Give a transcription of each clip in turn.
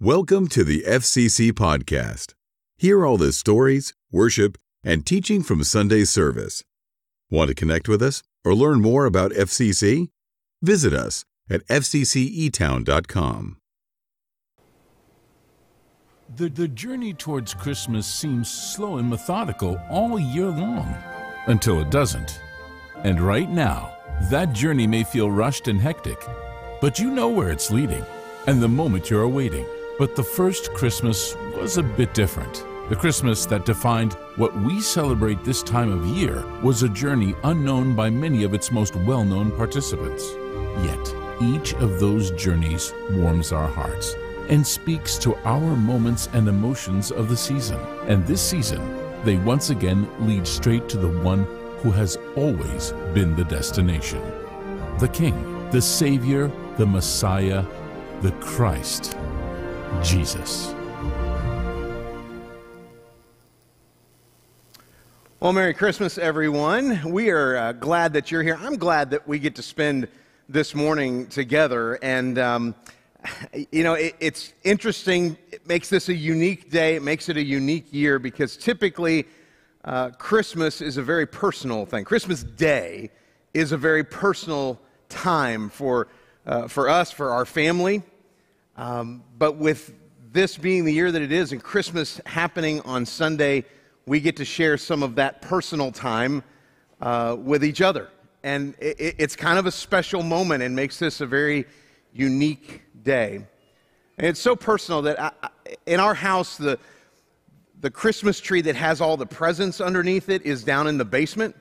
Welcome to the FCC Podcast. Hear all the stories, worship, and teaching from Sunday service. Want to connect with us or learn more about FCC? Visit us at fccetown.com. The, the journey towards Christmas seems slow and methodical all year long until it doesn't. And right now, that journey may feel rushed and hectic, but you know where it's leading and the moment you're awaiting. But the first Christmas was a bit different. The Christmas that defined what we celebrate this time of year was a journey unknown by many of its most well known participants. Yet, each of those journeys warms our hearts and speaks to our moments and emotions of the season. And this season, they once again lead straight to the one who has always been the destination the King, the Savior, the Messiah, the Christ, Jesus. Well, Merry Christmas, everyone. We are uh, glad that you're here. I'm glad that we get to spend this morning together. And, um, you know, it, it's interesting. It makes this a unique day, it makes it a unique year because typically uh, Christmas is a very personal thing. Christmas Day is a very personal time for, uh, for us, for our family. Um, but with this being the year that it is and Christmas happening on Sunday, we get to share some of that personal time uh, with each other. And it, it's kind of a special moment and makes this a very unique day. And it's so personal that I, in our house, the, the Christmas tree that has all the presents underneath it is down in the basement.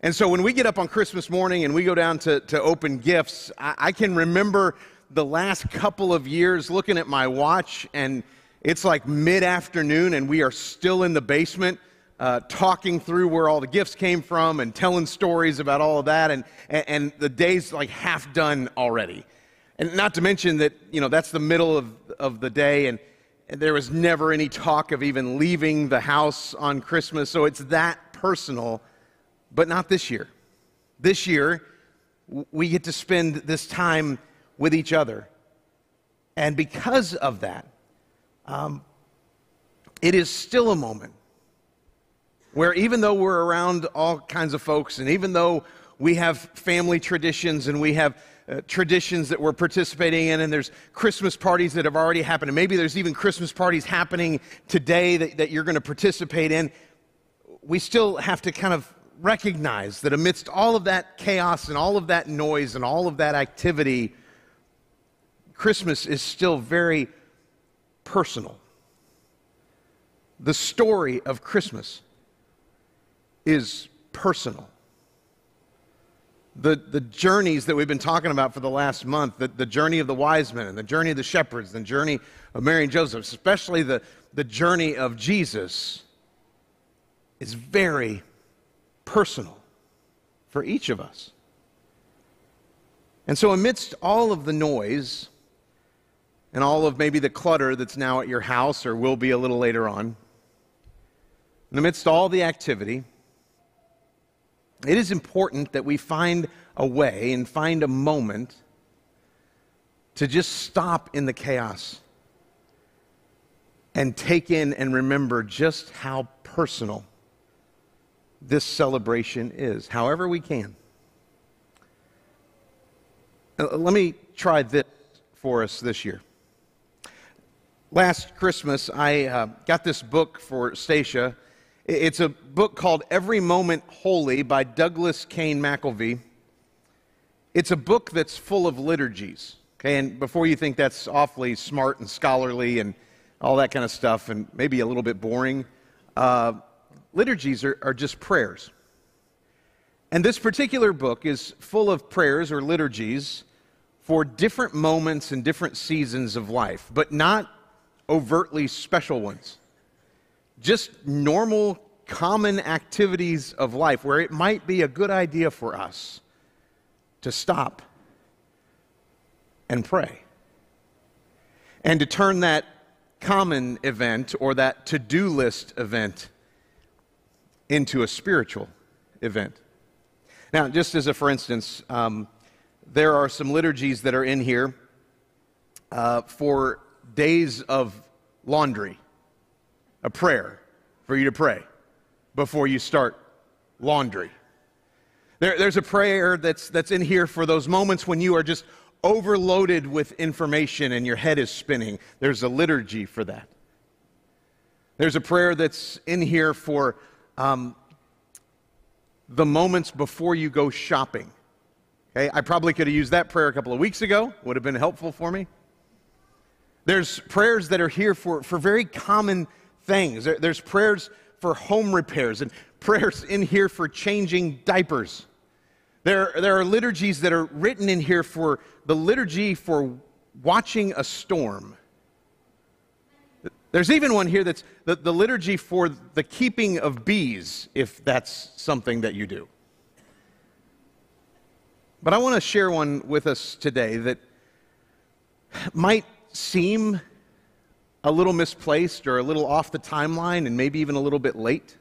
And so when we get up on Christmas morning and we go down to, to open gifts, I, I can remember the last couple of years looking at my watch and it's like mid afternoon and we are still in the basement uh, talking through where all the gifts came from and telling stories about all of that. And, and, and the day's like half done already. And not to mention that, you know, that's the middle of, of the day and, and there was never any talk of even leaving the house on Christmas. So it's that personal, but not this year. This year, we get to spend this time with each other. And because of that, um, it is still a moment where even though we're around all kinds of folks, and even though we have family traditions and we have uh, traditions that we're participating in, and there's Christmas parties that have already happened, and maybe there's even Christmas parties happening today that, that you're going to participate in, we still have to kind of recognize that amidst all of that chaos and all of that noise and all of that activity, Christmas is still very personal. The story of Christmas is personal. The, the journeys that we've been talking about for the last month, the, the journey of the wise men and the journey of the shepherds, the journey of Mary and Joseph, especially the, the journey of Jesus, is very personal for each of us. And so, amidst all of the noise, and all of maybe the clutter that's now at your house or will be a little later on, and amidst all the activity, it is important that we find a way and find a moment to just stop in the chaos and take in and remember just how personal this celebration is, however we can. Let me try this for us this year. Last Christmas, I uh, got this book for Stacia. It's a book called Every Moment Holy by Douglas Kaine McKelvey. It's a book that's full of liturgies. Okay, and before you think that's awfully smart and scholarly and all that kind of stuff, and maybe a little bit boring, uh, liturgies are, are just prayers. And this particular book is full of prayers or liturgies for different moments and different seasons of life, but not overtly special ones. Just normal, common activities of life where it might be a good idea for us to stop and pray. And to turn that common event or that to do list event into a spiritual event. Now, just as a for instance, um, there are some liturgies that are in here uh, for days of laundry, a prayer for you to pray before you start laundry. There, there's a prayer that's, that's in here for those moments when you are just overloaded with information and your head is spinning. There's a liturgy for that. There's a prayer that's in here for um, the moments before you go shopping. Okay, I probably could have used that prayer a couple of weeks ago, would have been helpful for me. There's prayers that are here for, for very common things. There, there's prayers for home repairs and prayers in here for changing diapers. There, there are liturgies that are written in here for the liturgy for watching a storm. There's even one here that's the, the liturgy for the keeping of bees, if that's something that you do. But I want to share one with us today that might seem a little misplaced or a little off the timeline and maybe even a little bit late.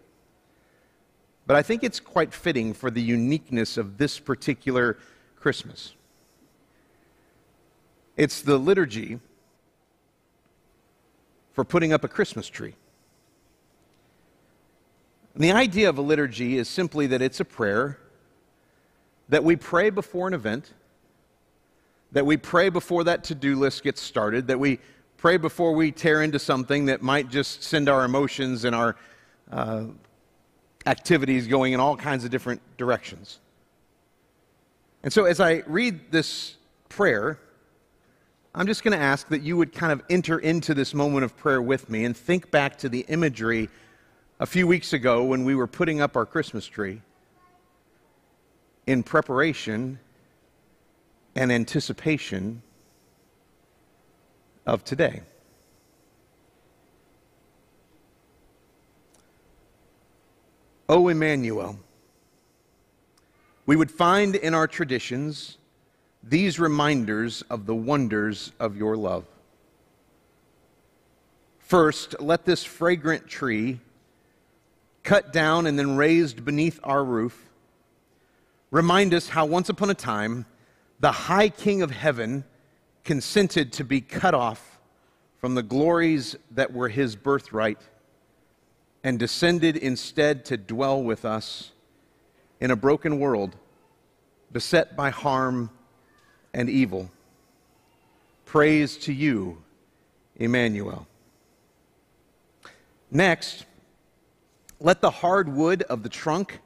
But I think it's quite fitting for the uniqueness of this particular Christmas. It's the liturgy for putting up a Christmas tree. And the idea of a liturgy is simply that it's a prayer that we pray before an event, that we pray before that to do list gets started, that we pray before we tear into something that might just send our emotions and our uh, activities going in all kinds of different directions. And so, as I read this prayer, I'm just going to ask that you would kind of enter into this moment of prayer with me and think back to the imagery a few weeks ago when we were putting up our Christmas tree in preparation and anticipation of today. O Emmanuel, we would find in our traditions these reminders of the wonders of your love. First, let this fragrant tree, cut down and then raised beneath our roof, remind us how once upon a time the high King of heaven consented to be cut off from the glories that were his birthright and descended instead to dwell with us in a broken world beset by harm and evil. Praise to you, Emmanuel. Next, let the hard wood of the trunk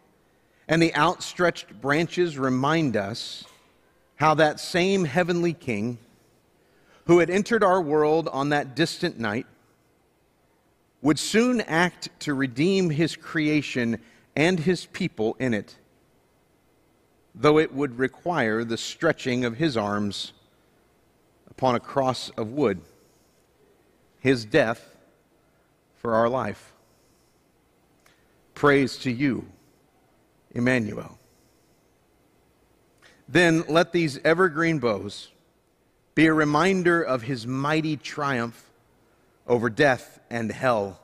and the outstretched branches remind us how that same heavenly king who had entered our world on that distant night would soon act to redeem his creation and his people in it, though it would require the stretching of his arms upon a cross of wood, his death for our life. Praise to you, Emmanuel. Then let these evergreen boughs be a reminder of his mighty triumph over death and hell,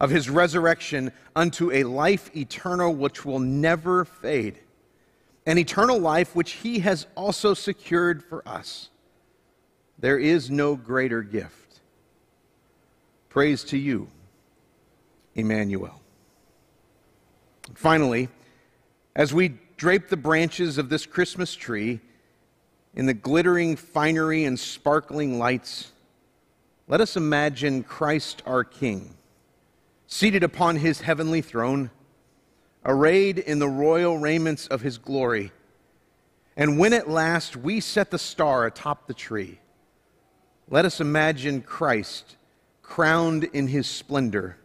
of his resurrection unto a life eternal which will never fade, an eternal life which he has also secured for us. There is no greater gift. Praise to you, Emmanuel. Finally, as we drape the branches of this Christmas tree in the glittering finery and sparkling lights, let us imagine Christ our King, seated upon his heavenly throne, arrayed in the royal raiments of his glory. And when at last we set the star atop the tree, let us imagine Christ crowned in his splendor,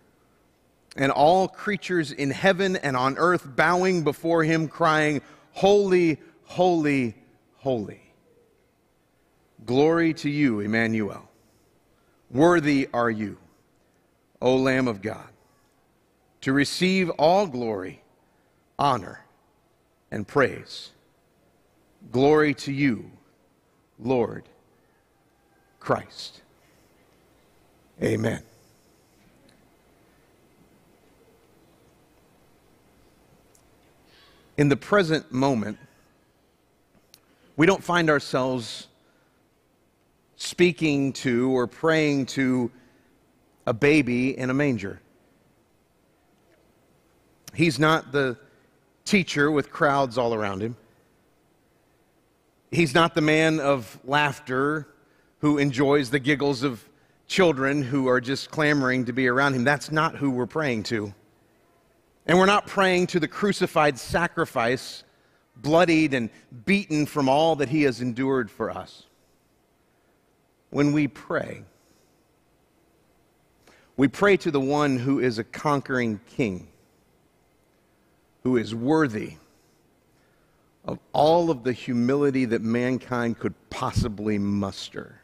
and all creatures in heaven and on earth bowing before him, crying, Holy, holy, holy. Glory to you, Emmanuel. Worthy are you, O Lamb of God, to receive all glory, honor, and praise. Glory to you, Lord Christ. Amen. In the present moment, we don't find ourselves speaking to or praying to a baby in a manger. He's not the teacher with crowds all around him. He's not the man of laughter who enjoys the giggles of children who are just clamoring to be around him. That's not who we're praying to. And we're not praying to the crucified sacrifice, bloodied and beaten from all that he has endured for us. When we pray, we pray to the one who is a conquering king, who is worthy of all of the humility that mankind could possibly muster.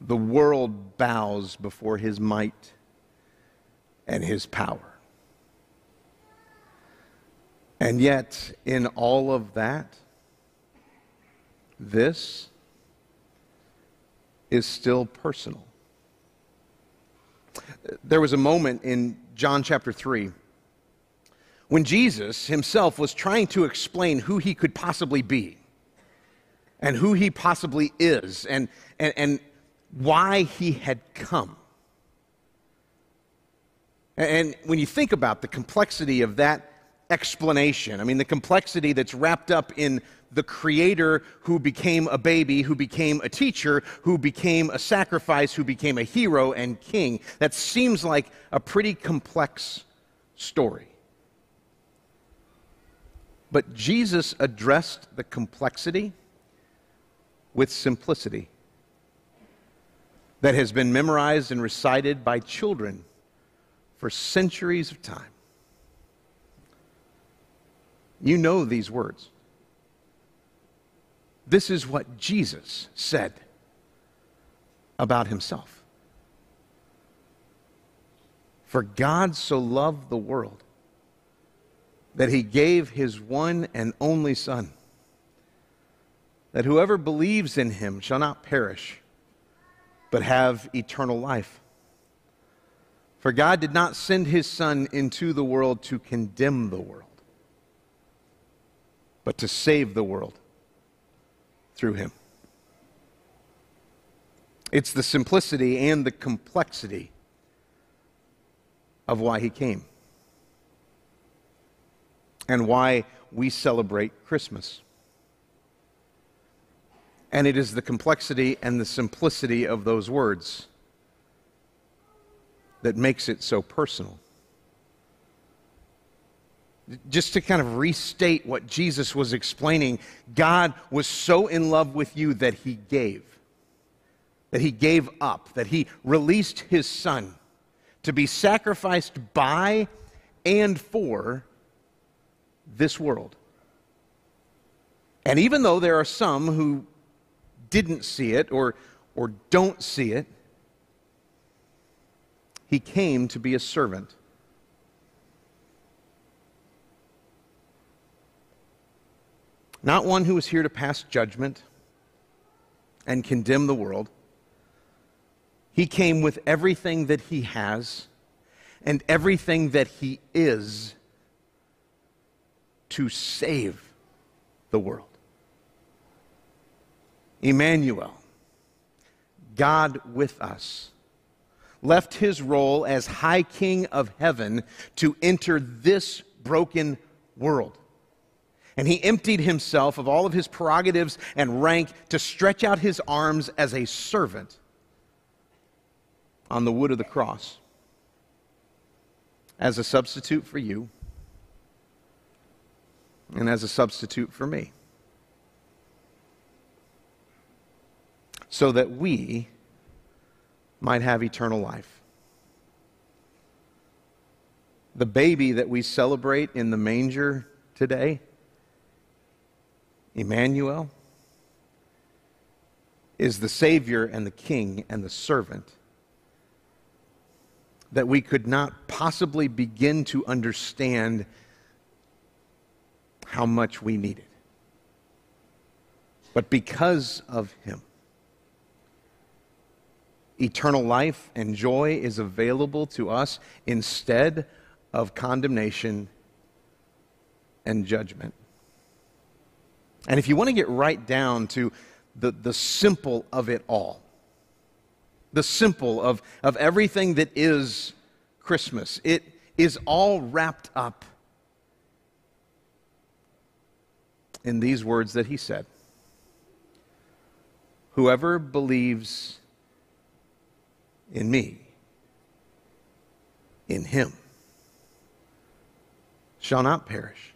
The world bows before his might and his power. And yet, in all of that, this is still personal. There was a moment in John chapter 3 when Jesus himself was trying to explain who he could possibly be and who he possibly is and, and, and why he had come. And when you think about the complexity of that explanation. I mean, the complexity that's wrapped up in the creator who became a baby, who became a teacher, who became a sacrifice, who became a hero and king. That seems like a pretty complex story. But Jesus addressed the complexity with simplicity that has been memorized and recited by children for centuries of time. You know these words. This is what Jesus said about himself. For God so loved the world that he gave his one and only Son, that whoever believes in him shall not perish, but have eternal life. For God did not send his Son into the world to condemn the world but to save the world through him. It's the simplicity and the complexity of why he came and why we celebrate Christmas. And it is the complexity and the simplicity of those words that makes it so personal just to kind of restate what Jesus was explaining, God was so in love with you that he gave, that he gave up, that he released his son to be sacrificed by and for this world. And even though there are some who didn't see it or, or don't see it, he came to be a servant not one who is here to pass judgment and condemn the world. He came with everything that he has and everything that he is to save the world. Emmanuel, God with us, left his role as High King of heaven to enter this broken world and he emptied himself of all of his prerogatives and rank to stretch out his arms as a servant on the wood of the cross as a substitute for you and as a substitute for me. So that we might have eternal life. The baby that we celebrate in the manger today Emmanuel, is the Savior and the King and the servant that we could not possibly begin to understand how much we needed. But because of Him, eternal life and joy is available to us instead of condemnation and judgment. And if you want to get right down to the, the simple of it all. The simple of, of everything that is Christmas. It is all wrapped up in these words that he said Whoever believes in me, in him, shall not perish,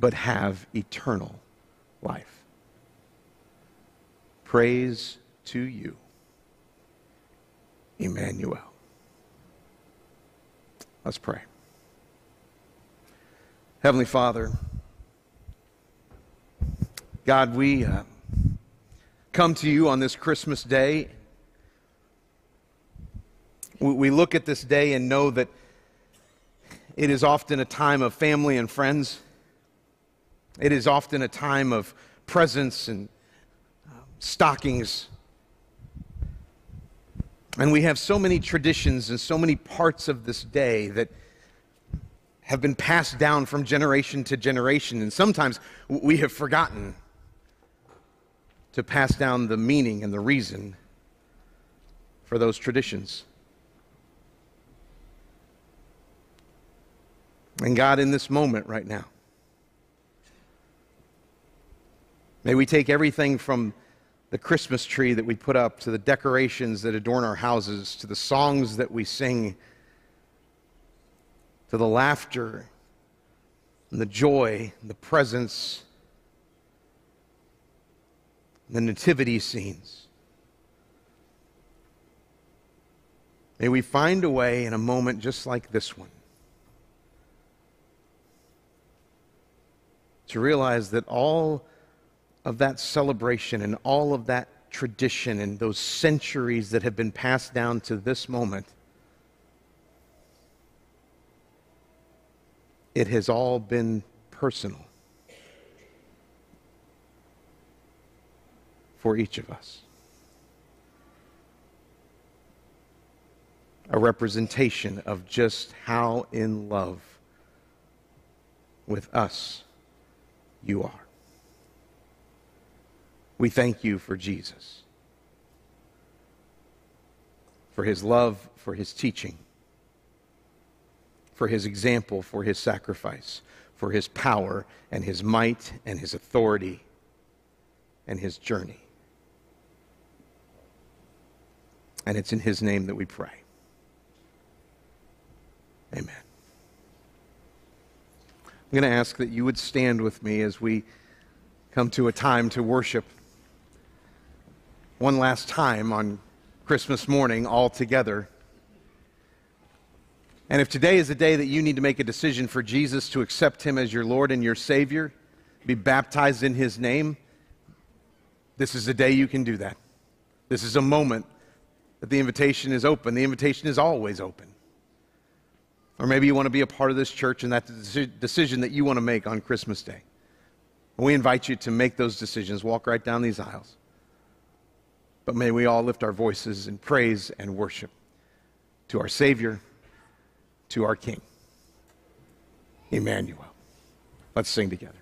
but have eternal life. Praise to you, Emmanuel. Let's pray. Heavenly Father, God, we uh, come to you on this Christmas day. We, we look at this day and know that it is often a time of family and friends. It is often a time of presents and uh, stockings. And we have so many traditions and so many parts of this day that have been passed down from generation to generation. And sometimes we have forgotten to pass down the meaning and the reason for those traditions. And God, in this moment right now, may we take everything from the Christmas tree that we put up to the decorations that adorn our houses to the songs that we sing to the laughter and the joy, and the presence the nativity scenes. May we find a way in a moment just like this one to realize that all of that celebration and all of that tradition and those centuries that have been passed down to this moment, it has all been personal. for each of us. A representation of just how in love with us you are. We thank you for Jesus, for his love, for his teaching, for his example, for his sacrifice, for his power and his might and his authority and his journey. And it's in His name that we pray. Amen. I'm going to ask that you would stand with me as we come to a time to worship one last time on Christmas morning all together. And if today is a day that you need to make a decision for Jesus to accept him as your Lord and your Savior, be baptized in his name, this is the day you can do that. This is a moment that the invitation is open. The invitation is always open. Or maybe you want to be a part of this church and that's the decision that you want to make on Christmas Day. we invite you to make those decisions. Walk right down these aisles. But may we all lift our voices in praise and worship to our Savior, to our King, Emmanuel. Let's sing together.